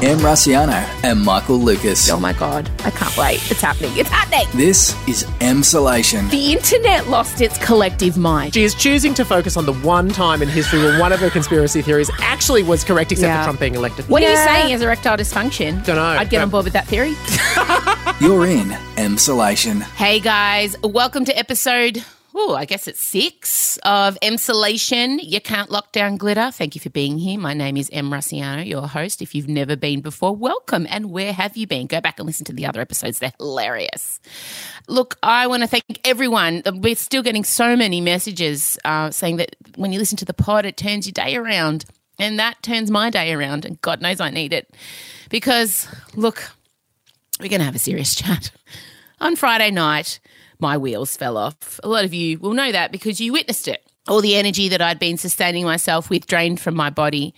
Em Rusciano and Michael Lucas. Oh my God, I can't wait. It's happening. It's happening. This is M Emsolation. The internet lost its collective mind. She is choosing to focus on the one time in history where one of her conspiracy theories actually was correct, except Yeah. for Trump being elected. What are you saying is erectile dysfunction? Dunno. I'd get on board with that theory. You're in M Emsolation. hey guys, welcome to episode. Oh, I guess it's six of Emsolation. You can't lock down glitter. Thank you for being here. My name is Em Rusciano, your host. If you've never been before, welcome. And where have you been? Go back and listen to the other episodes. They're hilarious. Look, I want to thank everyone. We're still getting so many messages uh, saying that when you listen to the pod, it turns your day around. And that turns my day around. And God knows I need it. Because, look, we're going to have a serious chat. On Friday night, my wheels fell off. A lot of you will know that because you witnessed it. All the energy that I'd been sustaining myself with drained from my body.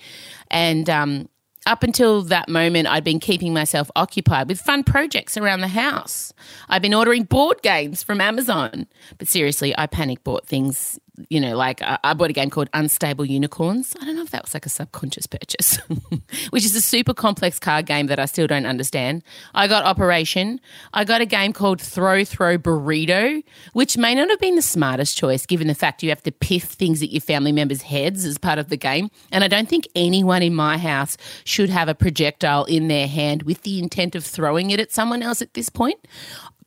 And um, up until that moment, I'd been keeping myself occupied with fun projects around the house. I've been ordering board games from Amazon. But seriously, I panic bought things, you know, like I, I bought a game called Unstable Unicorns. I don't know if that was like a subconscious purchase, which is a super complex card game that I still don't understand. I got Operation. I got a game called Throw Throw Burrito, which may not have been the smartest choice given the fact you have to piff things at your family members' heads as part of the game. And I don't think anyone in my house should have a projectile in their hand with the intent of throwing it at someone else at this point.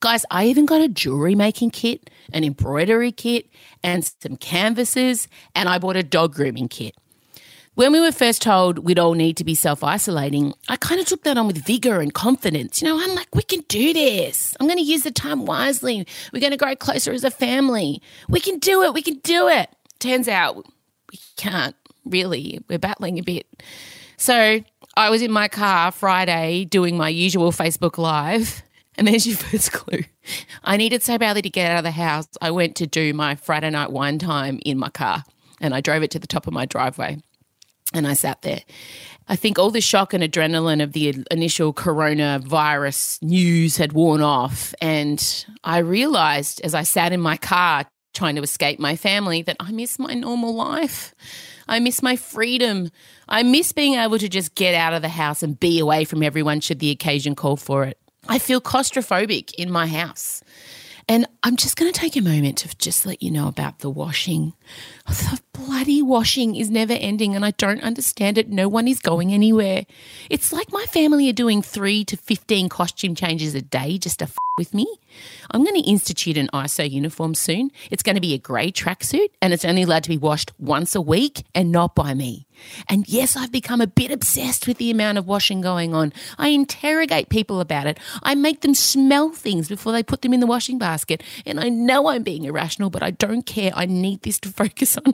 Guys, I even got a jewelry making kit, an embroidery kit, and some canvases, and I bought a dog grooming kit. When we were first told we'd all need to be self isolating, I kind of took that on with vigor and confidence. You know, I'm like, we can do this. I'm going to use the time wisely. We're going to grow closer as a family. We can do it. We can do it. Turns out we can't really. We're battling a bit. So I was in my car Friday doing my usual Facebook Live. And there's your first clue. I needed so badly to get out of the house. I went to do my Friday night wine time in my car and I drove it to the top of my driveway and I sat there. I think all the shock and adrenaline of the initial coronavirus news had worn off. And I realized as I sat in my car trying to escape my family that I miss my normal life. I miss my freedom. I miss being able to just get out of the house and be away from everyone should the occasion call for it. I feel claustrophobic in my house. And I'm just going to take a moment to just let you know about the washing. The bloody washing is never ending and I don't understand it. No one is going anywhere. It's like my family are doing three to 15 costume changes a day just to f with me. I'm going to institute an ISO uniform soon. It's going to be a grey tracksuit and it's only allowed to be washed once a week and not by me. And yes, I've become a bit obsessed with the amount of washing going on. I interrogate people about it. I make them smell things before they put them in the washing basket. And I know I'm being irrational, but I don't care. I need this to focus on.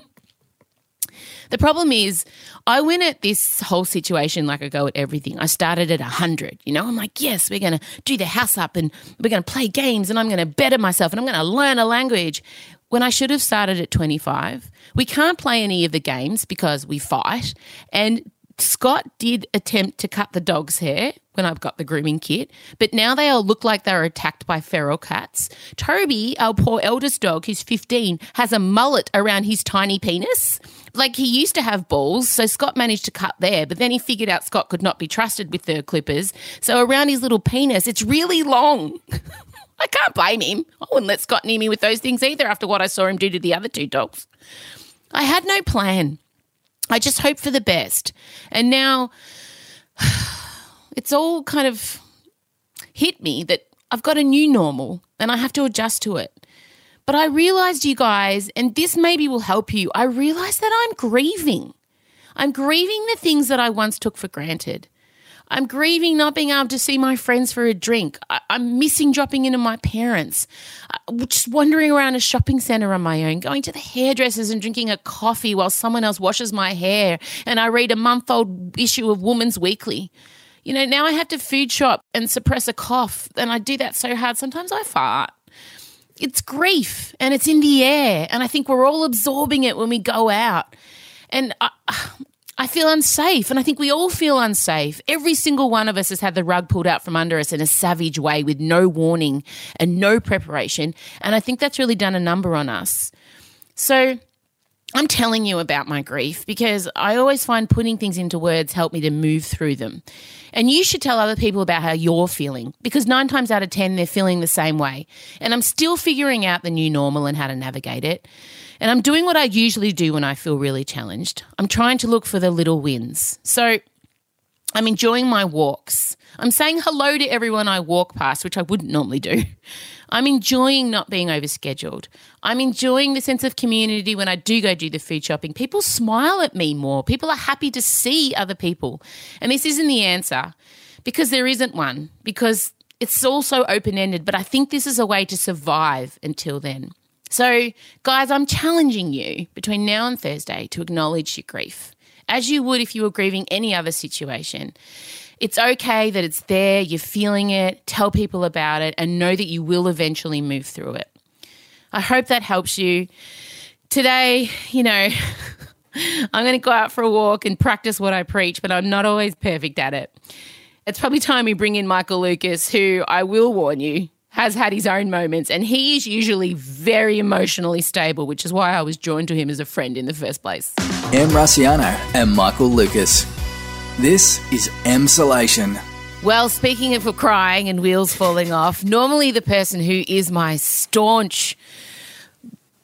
The problem is, I went at this whole situation like I go at everything. I started at 100. You know, I'm like, yes, we're going to do the house up and we're going to play games and I'm going to better myself and I'm going to learn a language. When I should have started at 25. We can't play any of the games because we fight. And Scott did attempt to cut the dog's hair when I've got the grooming kit, but now they all look like they're attacked by feral cats. Toby, our poor eldest dog, who's 15, has a mullet around his tiny penis. Like he used to have balls, so Scott managed to cut there, but then he figured out Scott could not be trusted with the clippers. So around his little penis, it's really long. I can't blame him. I wouldn't let Scott near me with those things either after what I saw him do to the other two dogs. I had no plan. I just hoped for the best. And now it's all kind of hit me that I've got a new normal and I have to adjust to it. But I realized, you guys, and this maybe will help you, I realized that I'm grieving. I'm grieving the things that I once took for granted. I'm grieving not being able to see my friends for a drink. I- I'm missing dropping into my parents. Uh, Just wandering around a shopping centre on my own, going to the hairdressers and drinking a coffee while someone else washes my hair and I read a month old issue of Woman's Weekly. You know, now I have to food shop and suppress a cough, and I do that so hard. Sometimes I fart. It's grief and it's in the air, and I think we're all absorbing it when we go out. And I, I feel unsafe, and I think we all feel unsafe. Every single one of us has had the rug pulled out from under us in a savage way with no warning and no preparation. And I think that's really done a number on us. So I'm telling you about my grief because I always find putting things into words help me to move through them. And you should tell other people about how you're feeling because nine times out of 10, they're feeling the same way. And I'm still figuring out the new normal and how to navigate it. And I'm doing what I usually do when I feel really challenged. I'm trying to look for the little wins. So I'm enjoying my walks. I'm saying hello to everyone I walk past, which I wouldn't normally do. I'm enjoying not being overscheduled. I'm enjoying the sense of community when I do go do the food shopping. People smile at me more. People are happy to see other people. And this isn't the answer because there isn't one, because it's also open ended. But I think this is a way to survive until then. So, guys, I'm challenging you between now and Thursday to acknowledge your grief, as you would if you were grieving any other situation. It's okay that it's there, you're feeling it, tell people about it, and know that you will eventually move through it. I hope that helps you. Today, you know, I'm going to go out for a walk and practice what I preach, but I'm not always perfect at it. It's probably time we bring in Michael Lucas, who I will warn you has had his own moments, and he is usually very emotionally stable, which is why I was joined to him as a friend in the first place. Em Rusciano and Michael Lucas. This is Emsolation. Well, speaking of crying and wheels falling off, normally the person who is my staunch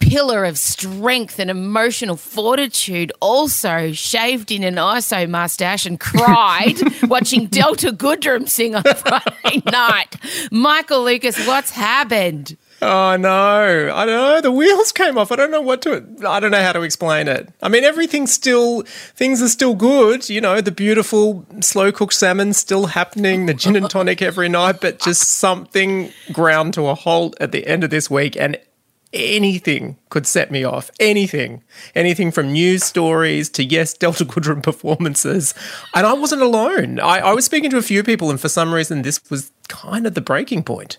pillar of strength and emotional fortitude also shaved in an ISO mustache and cried watching Delta Goodrem sing on Friday night. Michael Lucas, what's happened? Oh no, I don't know. The wheels came off. I don't know what to. I don't know how to explain it. I mean, everything's still. Things are still good. You know, the beautiful slow cooked salmon still happening. The gin and tonic every night, but just something ground to a halt at the end of this week, and anything could set me off. Anything, anything from news stories to yes, Delta Goodrem performances, and I wasn't alone. I, I was speaking to a few people, and for some reason, this was kind of the breaking point.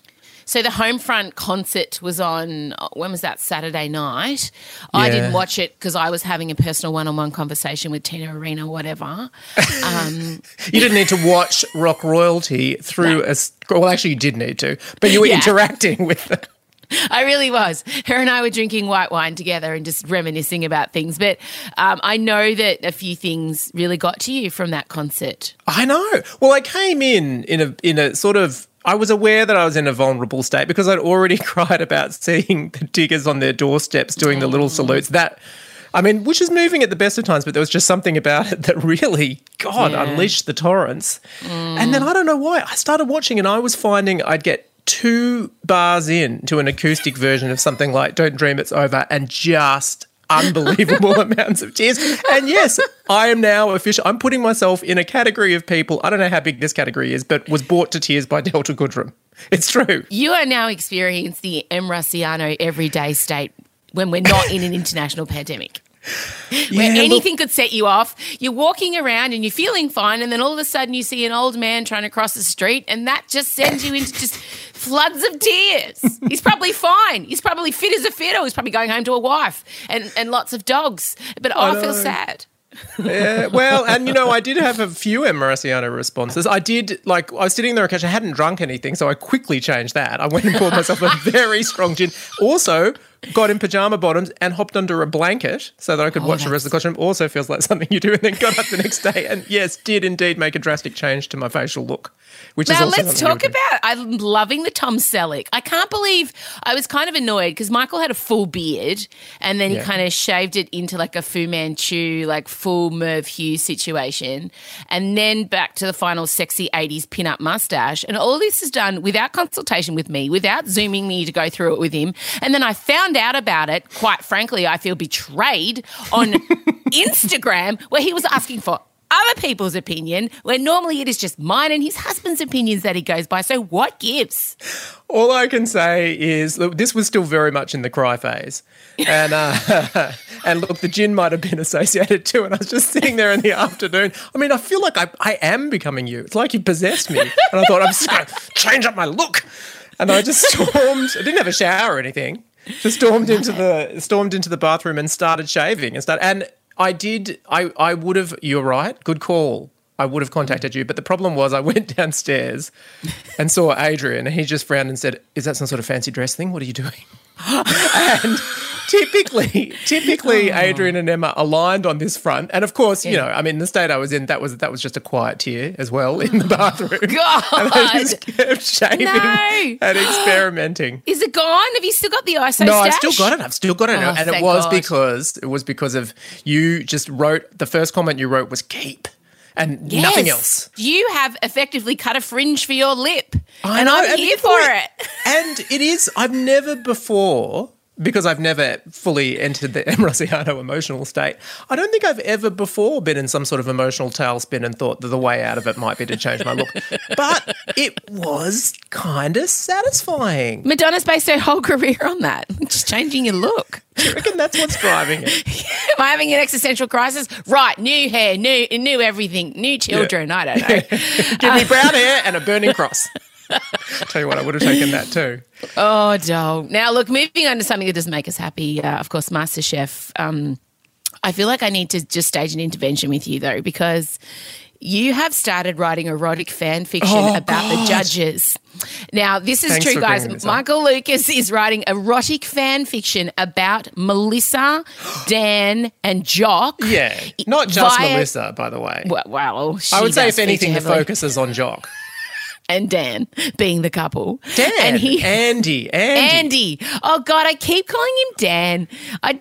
So the Homefront concert was on. When was that? Saturday night. I didn't watch it because I was having a personal one-on-one conversation with Tina Arena, whatever. Um, You didn't need to watch rock royalty through a. s- Well, actually, you did need to, but you were Yeah. interacting with them. I really was. Her and I were drinking white wine together and just reminiscing about things. But um, I know that a few things really got to you from that concert. I know. Well, I came in in a in a sort of. I was aware that I was in a vulnerable state because I'd already cried about seeing the diggers on their doorsteps doing the little salutes. That. I mean, which is moving at the best of times, but there was just something about it that really, God, Yeah. unleashed the torrents. And then I don't know why. I started watching and I was finding I'd get two bars in to an acoustic version of something like Don't Dream It's Over and just unbelievable amounts of tears. And yes, I am now official. I'm putting myself in a category of people. I don't know how big this category is, but was brought to tears by Delta Goodrem. It's true. You are now experiencing the Em Rusciano everyday state when we're not in an international pandemic. Where Yeah, look- anything could set you off. You're walking around and you're feeling fine, and then all of a sudden you see an old man trying to cross the street, and that just sends you into just floods of tears. He's probably fine. He's probably fit as a fiddle. He's probably going home to a wife and, and lots of dogs. But I, feel sad. Yeah, well, and you know, I did have a few Marciano responses. I did, like, I was sitting there occasionally, I hadn't drunk anything, so I quickly changed that. I went and poured myself a very strong gin. Also, got in pajama bottoms and hopped under a blanket so that I could oh, watch the rest of the costume. Also feels like something you do, and then got up the next day and, yes, did indeed make a drastic change to my facial look. Which is Now also let's talk about. I'm loving the Tom Selleck. I can't believe I was kind of annoyed because Michael had a full beard and then he kind of shaved it into like a Fu Manchu, like full Merv Hughes situation, and then back to the final sexy '80s pin-up mustache. And all this is done without consultation with me, without zooming me to go through it with him. And then I found out about it. Quite frankly, I feel betrayed on Instagram where he was asking for other people's opinion, where normally it is just mine and his husband's opinions that he goes by. So what gives? All I can say is look, this was still very much in the cry phase, and uh, and look, the gin might have been associated too. And I was just sitting there in the afternoon. I mean, I feel like I, I am becoming you. It's like you possessed me, and I thought I'm just going to change up my look. And I just stormed. I didn't have a shower or anything. Just stormed into the stormed into the bathroom and started shaving and start. And I did. I I would have. You're right. Good call. I would have contacted you, but the problem was I went downstairs and saw Adrian, and he just frowned and said, "Is that some sort of fancy dress thing? What are you doing?" And typically, typically, Oh. Adrian and Emma aligned on this front, and of course, you know, I mean, the state I was in, that was that was just a quiet tear as well in the bathroom. God. and I just kept shaving No. and experimenting. Is it gone? Have you still got the ISO No, I've still got it. I've still got it, Oh, and it was God. because it was because of you. Just wrote the first comment you wrote was keep, and Yes. nothing else. You have effectively cut a fringe for your lip. I and know, I'm and here for are- it. And it is. I've never before. Because I've never fully entered the Em Rusciano emotional state, I don't think I've ever before been in some sort of emotional tailspin and thought that the way out of it might be to change my look. But it was kind of satisfying. Madonna's based her whole career on that. Just changing your look. I reckon that's what's driving it. Am I having an existential crisis? Right, new hair, new new everything, new children. I don't know. Give me uh, brown hair and a burning cross. Tell you what, I would have taken that too. Oh, doll. Now, look, moving on to something that does make us happy. Uh, of course, MasterChef. Um, I feel like I need to just stage an intervention with you though, because you have started writing erotic fan fiction Oh, about the judges. Now, this is Thanks true, guys. this up. Michael Lucas is writing erotic fan fiction about Melissa, Dan, and Jock. Yeah, not just Via- Melissa, by the way. Well, well I would say, if anything, the focus is on Jock. And Dan being the couple. Dan, and he Andy, Andy. Andy. Oh God, I keep calling him Dan. I.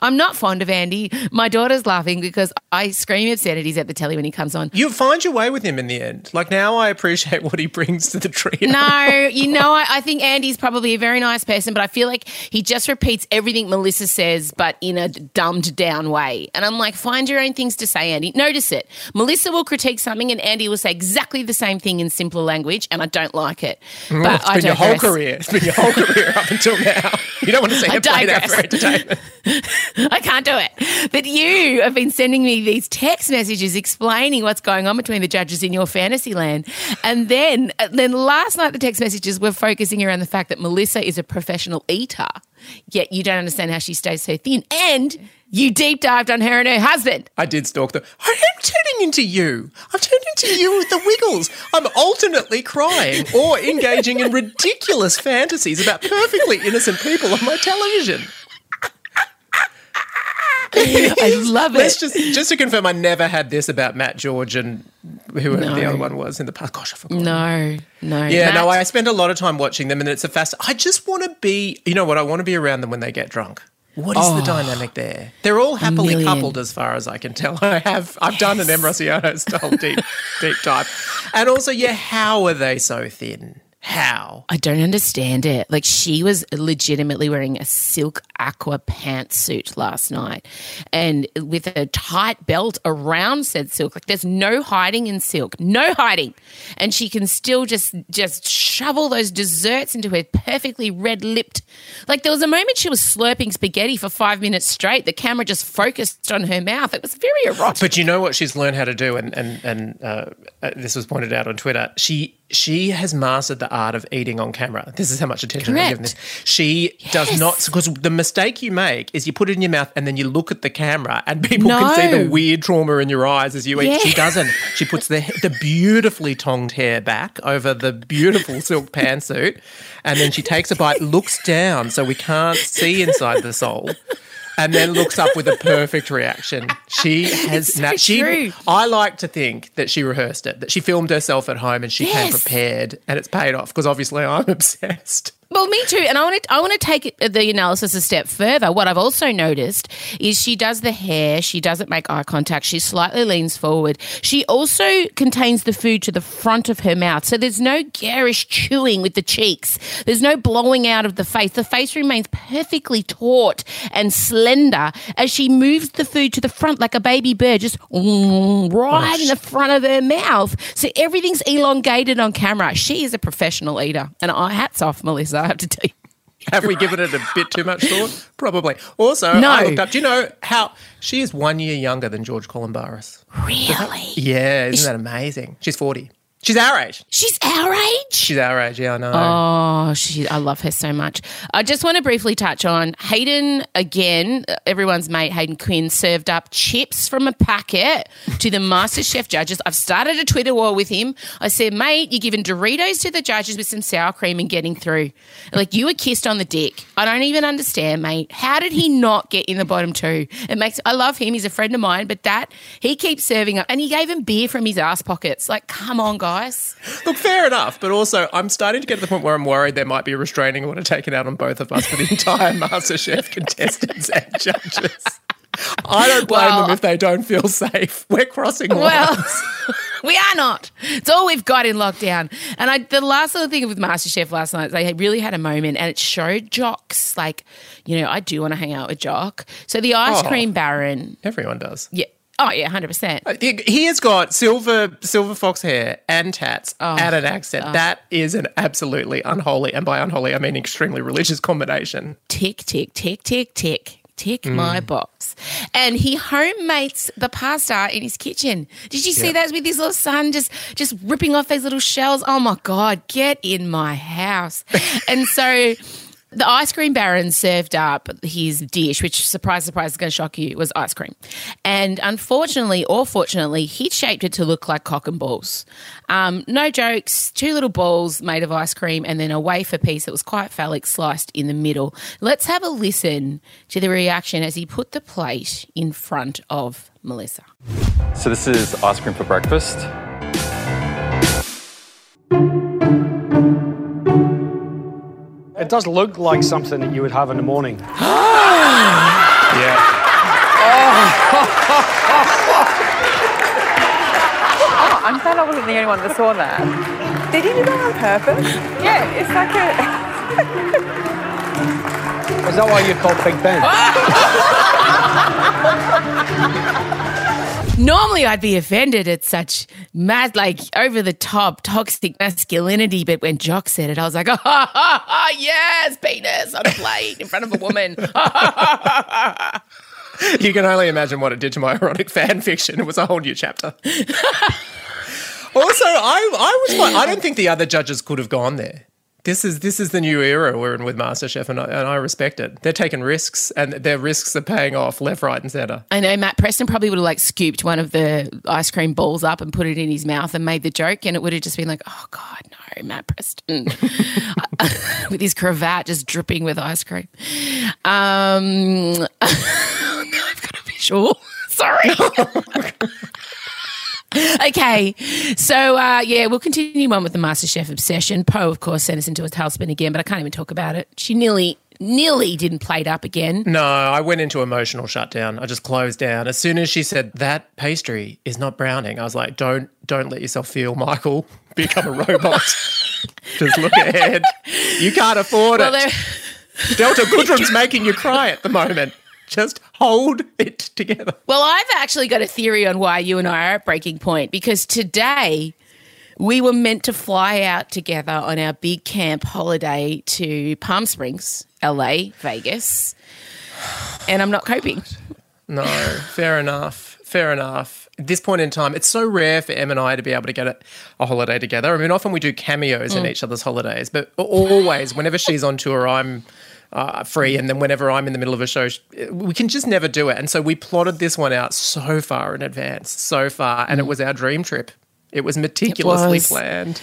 I'm not fond of Andy. My daughter's laughing because I scream obscenities at the telly when he comes on. You find your way with him in the end. Like now, I appreciate what he brings to the trio. No, you know, I, I think Andy's probably a very nice person, but I feel like he just repeats everything Melissa says, but in a dumbed down way. And I'm like, find your own things to say, Andy. Notice it. Melissa will critique something, and Andy will say exactly the same thing in simpler language, and I don't like it. Mm, but Well, it's I been your whole career. It's been your whole career up until now. You don't want to see I it played out for entertainment. I can't do it. But you have been sending me these text messages explaining what's going on between the judges in your fantasy land. And then, uh, then last night, the text messages were focusing around the fact that Melissa is a professional eater, yet you don't understand how she stays so thin. And you deep dived on her and her husband. I did stalk them. I am turning into you. I'm turning into you with the wiggles. I'm alternately crying or engaging in ridiculous fantasies about perfectly innocent people on my television. I love Let's it. just just to confirm, I never had this about Matt George and whoever the other one was in the past. Gosh, I forgot. No, no. Yeah, no, Matt- I spend a lot of time watching them, and it's a fast. I just want to be, you know what? I want to be around them when they get drunk. What is the oh. dynamic there? They're all happily coupled, as far as I can tell. I have, I've done an Em Rusciano style deep, deep dive, and also, yeah, how are they so thin? How? I don't understand it. Like she was legitimately wearing a silk aqua pantsuit last night and with a tight belt around said silk. Like there's no hiding in silk. No hiding. And she can still just just shovel those desserts into her perfectly red-lipped. Like there was a moment she was slurping spaghetti for 5 minutes straight. The camera just focused on her mouth. It was very erotic. But you know what she's learned how to do, and and and uh, uh, this was pointed out on Twitter. She she has mastered the art of eating on camera. This is how much attention I'm giving this. Correct. She does not because the mistake you make is you put it in your mouth and then you look at the camera and people can see the weird trauma in your eyes as you eat. She doesn't. She puts the the beautifully tonged hair back over the beautiful silk pantsuit, and then she takes a bite, looks down so we can't see inside the soul and then looks up with a perfect reaction. She has so na- she true. I like to think that she rehearsed it, that she filmed herself at home and she came prepared and it's paid off because obviously I'm obsessed. Well, me too. And I want to I want to take the analysis a step further. What I've also noticed is she does the hair, she doesn't make eye contact, she slightly leans forward. She also contains the food to the front of her mouth. So there's no garish chewing with the cheeks. There's no blowing out of the face. The face remains perfectly taut and slender as she moves the food to the front like a baby bird, just right in the front of her mouth. So everything's elongated on camera. She is a professional eater. And I hats off, Melissa, I have to tell you. Have we given it a bit too much thought? Probably. Also, No. I looked up. Do you know how she is one year younger than George Calombaris? Really? Yeah, isn't that amazing? She's 40. She's our age. She's our age. She's our age. Yeah, I know. Oh, she, I love her so much. I just want to briefly touch on Hayden again. Everyone's mate Hayden Quinn served up chips from a packet to the Master Chef judges. I've started a Twitter war with him. I said, mate, you're giving Doritos to the judges with some sour cream and getting through. Like you were kissed on the dick. I don't even understand, mate. How did he not get in the bottom two? It makes. I love him. He's a friend of mine, but that he keeps serving up, and he gave him beer from his ass pockets. Like, come on, guys. Look, fair enough, but also I'm starting to get to the point where I'm worried there might be a restraining order taken out on both of us for the entire MasterChef contestants and judges. I don't blame Well- them if they don't feel safe. We're crossing lines. Well, we are not. It's all we've got in lockdown. And I, the last little thing with MasterChef last night, they really had a moment, and it showed Jocks like, you know, I do want to hang out with Jock. So the ice Oh. cream baron, Everyone does. yeah, oh yeah, hundred percent. Oh, he he has got silver silver fox hair and tats oh, and an accent. Oh. That is an absolutely unholy, and by unholy I mean extremely religious combination. Tick tick tick tick tick. Tick mm. my box. And he homemates the pasta in his kitchen. Did you see Yeah. that with his little son just just ripping off those little shells? Oh my God, get in my house. and so the ice cream baron served up his dish, which surprise, surprise is going to shock you, was ice cream. And unfortunately, or fortunately, he shaped it to look like cock and balls. Um, no jokes, two little balls made of ice cream and then a wafer piece that was quite phallic sliced in the middle. Let's have a listen to the reaction as he put the plate in front of Melissa. So this is ice cream for breakfast. It does look like something that you would have in the morning. Yeah. Oh, I'm glad I wasn't the only one that saw that. Did you do that on purpose? Yeah, it's like a. Is that why you're called Big Ben? Normally, I'd be offended at such mad, like over the top, toxic masculinity. But when Jock said it, I was like, oh, ha, ha, yes, penis on a plate in front of a woman. You can only imagine what it did to my erotic fan fiction. It was a whole new chapter. also, I, I was like, I don't think the other judges could have gone there. This is this is the new era we're in with MasterChef, and I, and I respect it. They're taking risks, and their risks are paying off left, right, and centre. I know Matt Preston probably would have like scooped one of the ice cream balls up and put it in his mouth and made the joke, and it would have just been like, oh God, no, Matt Preston, with his cravat just dripping with ice cream. Um, now I've got a visual. Sorry. okay, so uh, yeah, we'll continue on with the MasterChef obsession. Poh, of course, sent us into a tailspin again, but I can't even talk about it. She nearly, nearly didn't plate up again. No, I went into emotional shutdown. I just closed down as soon as she said that pastry is not browning. I was like, don't don't let yourself feel, Michael. Become a robot. just look ahead. You can't afford Well, it. Delta Goodrem's making you cry at the moment. Just hold it together. Well, I've actually got a theory on why you and I are at breaking point because today we were meant to fly out together on our big camp holiday to Palm Springs, LA, Vegas, and I'm not coping. No, fair enough. Fair enough. At this point in time, it's so rare for Em and I to be able to get a, a holiday together. I mean, often we do cameos in mm. each other's holidays, but always, whenever she's on tour, I'm uh, free. And then whenever I'm in the middle of a show, we can just never do it. And so we plotted this one out so far in advance, so far. And it was our dream trip. It was meticulously was. planned.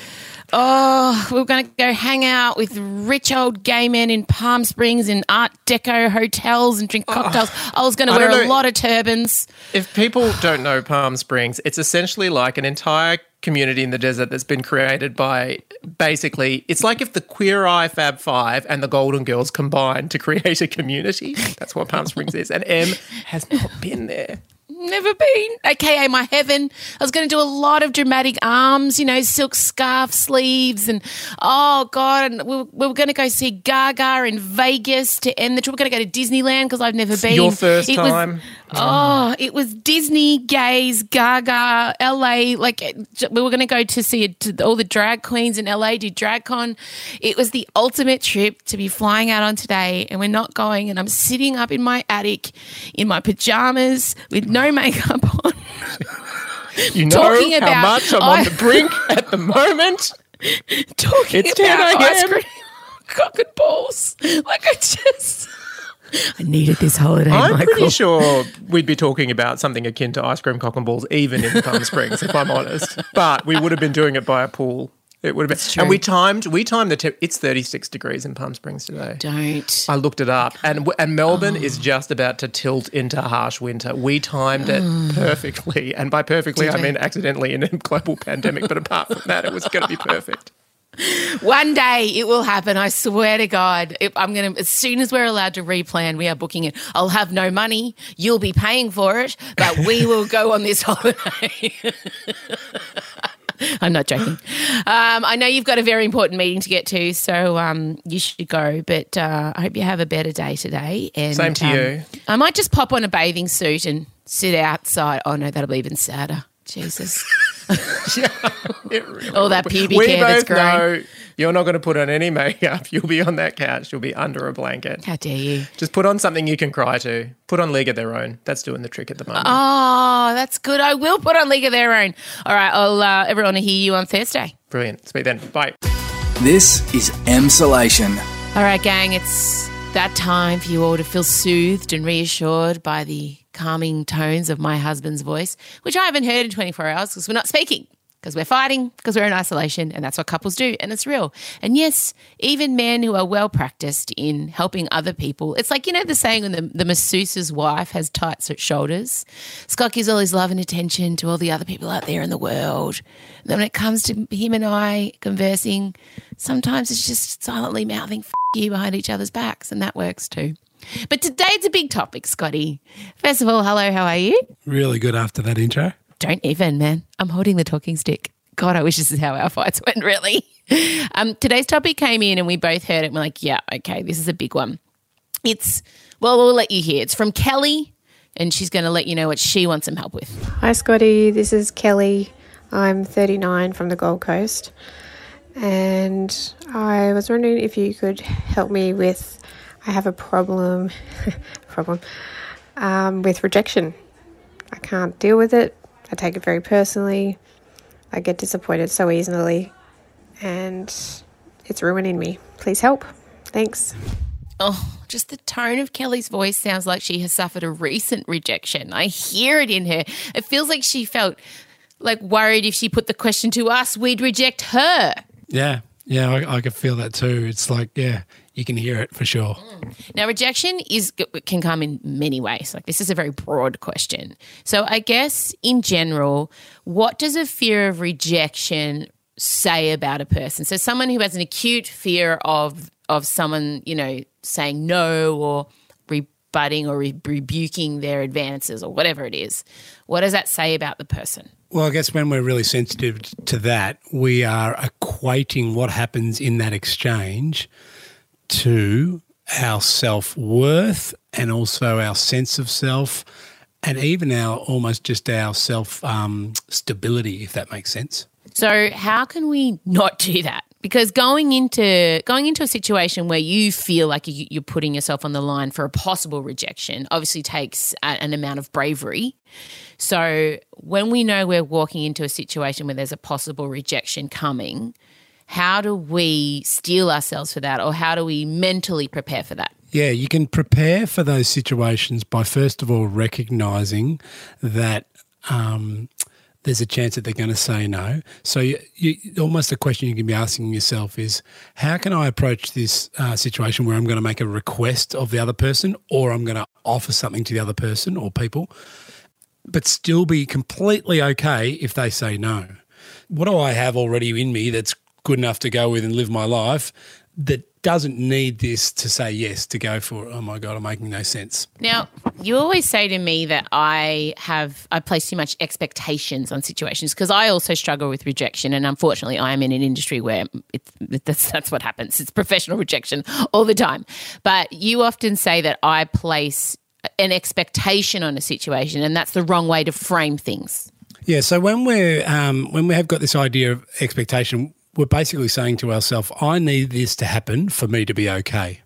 Oh, we were going to go hang out with rich old gay men in Palm Springs in Art Deco hotels and drink cocktails. I was going to wear a lot of turbans. If people don't know Palm Springs, it's essentially like an entire community in the desert that's been created by basically, it's like if the Queer Eye Fab Five and the Golden Girls combined to create a community. That's what Palm Springs is. And Em has not been there. Never been. AKA my heaven. I was going to do a lot of dramatic arms, you know, silk scarf sleeves. And oh, God. And we were, we were going to go see Gaga in Vegas to end the trip. We're going to go to Disneyland because I've never been. Your first It was- time. oh, it was Disney, gays, Gaga, LA. Like, we were going to go to see it, to all the drag queens in LA do DragCon. It was the ultimate trip to be flying out on today, and we're not going. And I'm sitting up in my attic in my pajamas with no makeup on. You know Talking how about much I'm I- on the brink at the moment. talking It's 10 about ice cream, cock and balls. Like I just, I needed this holiday, I'm Michael. pretty sure we'd be talking about something akin to ice cream cock and balls, even in Palm Springs, if I'm honest. But we would have been doing it by a pool. It would have been, and we timed. We timed the. Te- it's 36 degrees in Palm Springs today. Don't. I looked it up, and and Melbourne Oh. is just about to tilt into harsh winter. We timed it oh. perfectly, and by perfectly, Did I mean accidentally in a global pandemic. But apart from that, it was going to be perfect. One day it will happen. I swear to God. If I'm going to, as soon as we're allowed to replan, we are booking it. I'll have no money. You'll be paying for it, but we will go on this holiday. I'm not joking. Um, I know you've got a very important meeting to get to, so um, you should go. But uh, I hope you have a better day today. And Same to um, you. I might just pop on a bathing suit and sit outside. Oh no, that'll be even sadder. Jesus. It really All that would. pubic we hair both know you're not going to put on any makeup. You'll be on that couch. You'll be under a blanket. How dare you? Just put on something you can cry to. Put on League of Their Own. That's doing the trick at the moment. Oh, that's good. I will put on League of Their Own. All right, I'll uh, everyone will hear you on Thursday. Brilliant. Speak then. Bye. This is Emsolation. All right, gang, it's that time for you all to feel soothed and reassured by the calming tones of my husband's voice, which I haven't heard in 24 hours because we're not speaking. Because we're fighting, because we're in isolation, and that's what couples do, and it's real. And yes, even men who are well practiced in helping other people, it's like, you know, the saying when the, the masseuse's wife has tight shoulders. Scott gives all his love and attention to all the other people out there in the world. And then when it comes to him and I conversing, sometimes it's just silently mouthing F- you behind each other's backs, and that works too. But today it's a big topic, Scotty. First of all, hello, how are you? Really good after that intro. Don't even, man. I'm holding the talking stick. God, I wish this is how our fights went, really. Um, today's topic came in and we both heard it. And we're like, yeah, okay, this is a big one. It's, well, we'll let you hear. It's from Kelly, and she's going to let you know what she wants some help with. Hi, Scotty. This is Kelly. I'm 39 from the Gold Coast. And I was wondering if you could help me with. I have a problem, problem um, with rejection. I can't deal with it. I take it very personally. I get disappointed so easily, and it's ruining me. Please help. Thanks. Oh, just the tone of Kelly's voice sounds like she has suffered a recent rejection. I hear it in her. It feels like she felt like worried if she put the question to us, we'd reject her. Yeah, yeah, I, I could feel that too. It's like, yeah, you can hear it for sure. Mm. Now, rejection is can come in many ways. Like this is a very broad question. So, I guess in general, what does a fear of rejection say about a person? So, someone who has an acute fear of of someone, you know, saying no or rebutting or re- rebuking their advances or whatever it is, what does that say about the person? Well, I guess when we're really sensitive to that, we are equating what happens in that exchange to our self worth and also our sense of self, and even our almost just our self um, stability, if that makes sense. So how can we not do that? Because going into going into a situation where you feel like you- you're putting yourself on the line for a possible rejection obviously takes an amount of bravery. So when we know we're walking into a situation where there's a possible rejection coming, how do we steel ourselves for that, or how do we mentally prepare for that? Yeah, you can prepare for those situations by first of all recognizing that um, there's a chance that they're going to say no. So, you, you, almost the question you can be asking yourself is, how can I approach this uh, situation where I'm going to make a request of the other person, or I'm going to offer something to the other person or people, but still be completely okay if they say no? What do I have already in me that's good enough to go with and live my life that doesn't need this to say yes to go for oh my god i'm making no sense Now, you always say to me that I have I place too much expectations on situations because I also struggle with rejection, and unfortunately, I am in an industry where it's that's that's what happens. It's professional rejection all the time. But you often say that I place an expectation on a situation, and that's the wrong way to frame things. yeah so when we're um, when we have got this idea of expectation we're basically saying to ourselves i need this to happen for me to be okay.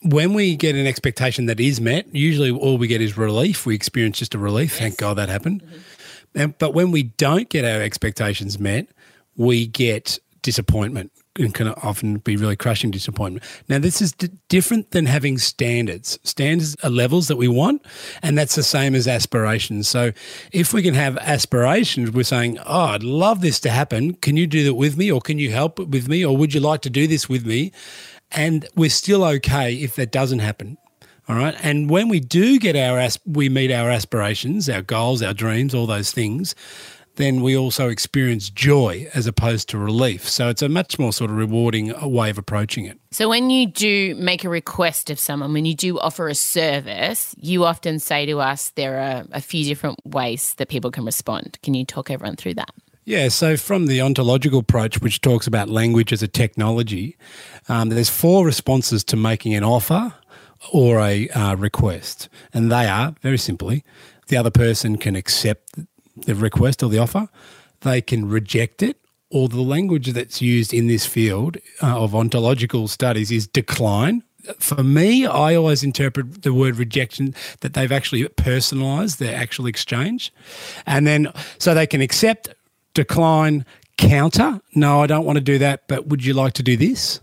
When we get an expectation that is met usually all we get is relief. We experience just a relief. Thank god that happened. Mm-hmm. And, but when we don't get our expectations met, we get disappointment and can often be really crushing disappointment. Now, this is d- different than having standards. Standards are levels that we want, and that's the same as aspirations. So, if we can have aspirations, we're saying, Oh, I'd love this to happen. Can you do that with me, or can you help with me, or would you like to do this with me? And we're still okay if that doesn't happen. All right. And when we do get our, as- we meet our aspirations, our goals, our dreams, all those things, then we also experience joy as opposed to relief. So it's a much more sort of rewarding way of approaching it. So when you do make a request of someone, when you do offer a service, you often say to us there are a few different ways that people can respond. Can you talk everyone through that? Yeah, so from the ontological approach, which talks about language as a technology, um, there's four responses to making an offer or a uh, request. And they are, very simply, the other person can accept the request or the offer, they can reject it, or the language that's used in this field uh, of ontological studies is decline. For me, I always interpret the word rejection that they've actually personalized their actual exchange. And then, so they can accept, decline, counter, no, I don't want to do that, but would you like to do this?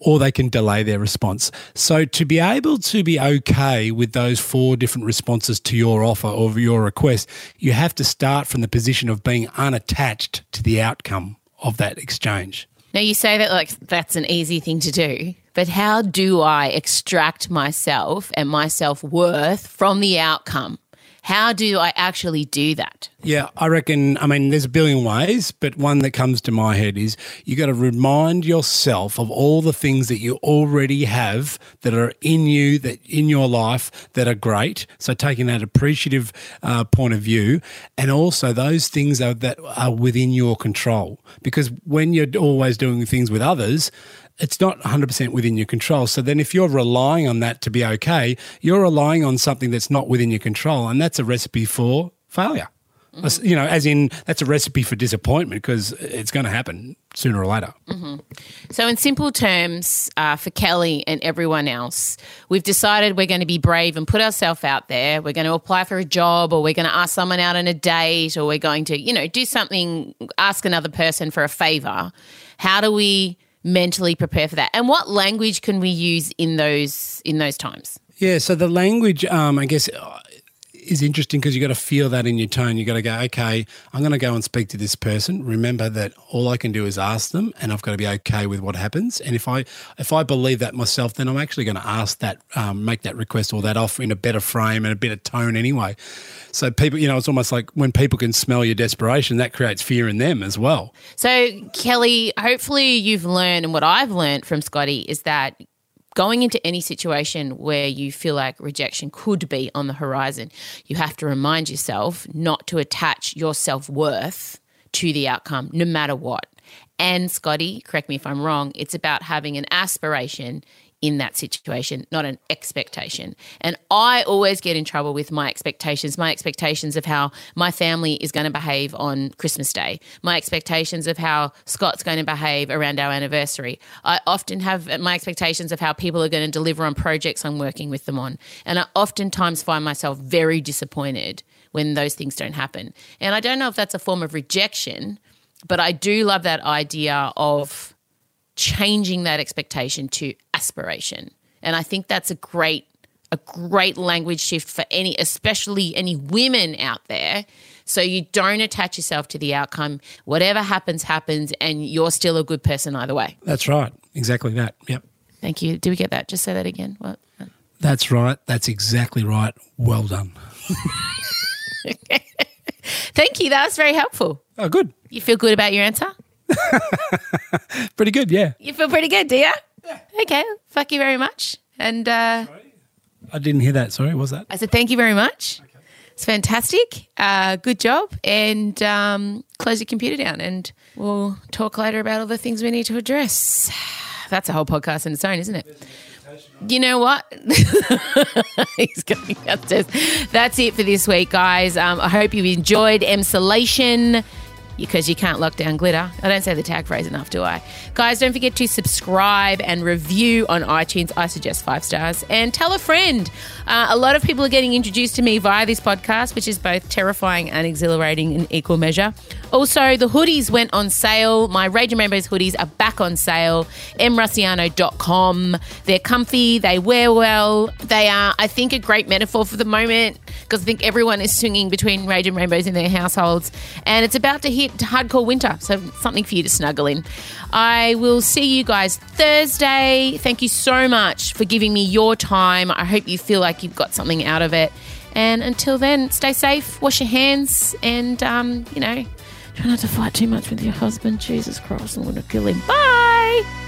Or they can delay their response. So to be able to be okay with those four different responses to your offer or your request, you have to start from the position of being unattached to the outcome of that exchange. Now you say that like that's an easy thing to do, but how do I extract myself and my self-worth from the outcome? How do I actually do that? Yeah, I reckon. I mean, there's a billion ways, but one that comes to my head is you got to remind yourself of all the things that you already have that are in you, that in your life that are great. So taking that appreciative uh, point of view, and also those things are, that are within your control. Because when you're always doing things with others, it's not 100% within your control. So then, if you're relying on that to be okay, you're relying on something that's not within your control. And that's a recipe for failure. Mm-hmm. You know, as in, that's a recipe for disappointment because it's going to happen sooner or later. Mm-hmm. So, in simple terms, uh, for Kelly and everyone else, we've decided we're going to be brave and put ourselves out there. We're going to apply for a job, or we're going to ask someone out on a date, or we're going to, you know, do something, ask another person for a favor. How do we mentally prepare for that? And what language can we use in those in those times? Yeah so the language um, i guess is interesting because you got to feel that in your tone. You got to go, okay, I'm going to go and speak to this person. Remember that all I can do is ask them, and I've got to be okay with what happens. And if I if I believe that myself, then I'm actually going to ask that, um, make that request or that offer in a better frame and a better tone anyway. So people, you know, it's almost like when people can smell your desperation, that creates fear in them as well. So Kelly, hopefully you've learned, and what I've learned from Scotty is that going into any situation where you feel like rejection could be on the horizon, you have to remind yourself not to attach your self worth to the outcome, no matter what. And Scotty, correct me if I'm wrong, it's about having an aspiration in that situation, not an expectation. And I always get in trouble with my expectations, my expectations of how my family is going to behave on Christmas Day, my expectations of how Scott's going to behave around our anniversary. I often have uh, my expectations of how people are going to deliver on projects I'm working with them on. And I oftentimes find myself very disappointed when those things don't happen. And I don't know if that's a form of rejection, but I do love that idea of changing that expectation to aspiration. And I think that's a great a great language shift for any especially any women out there. So you don't attach yourself to the outcome. Whatever happens happens and you're still a good person either way. That's right. Exactly that. Yep. Thank you. Do we get that? Just say that again. What? That's right. That's exactly right. Well done. Thank you. That was very helpful. Oh, good. You feel good about your answer? pretty good, yeah. You feel pretty good, do you? Yeah. Okay. Thank you very much. And uh, I didn't hear that. Sorry, what was that? I said thank you very much. Okay. It's fantastic. Uh, good job. And um, close your computer down, and we'll talk later about all the things we need to address. That's a whole podcast in its own, isn't it? You know what? He's going upstairs. That's it for this week, guys. Um, I hope you enjoyed Emsolation because you can't lock down glitter. I don't say the tag phrase enough, do I? Guys, don't forget to subscribe and review on iTunes. I suggest five stars. And tell a friend. Uh, a lot of people are getting introduced to me via this podcast, which is both terrifying and exhilarating in equal measure. Also, the hoodies went on sale. My Rage and Rainbows hoodies are back on sale. emrusciano.com. They're comfy, they wear well. They are, I think, a great metaphor for the moment because I think everyone is swinging between Rage and Rainbows in their households. And it's about to hit hardcore winter, so something for you to snuggle in. I will see you guys Thursday. Thank you so much for giving me your time. I hope you feel like you've got something out of it. And until then, stay safe, wash your hands, and, um, you know, Try not to fight too much with your husband. Jesus Christ, I'm going to kill him. Bye.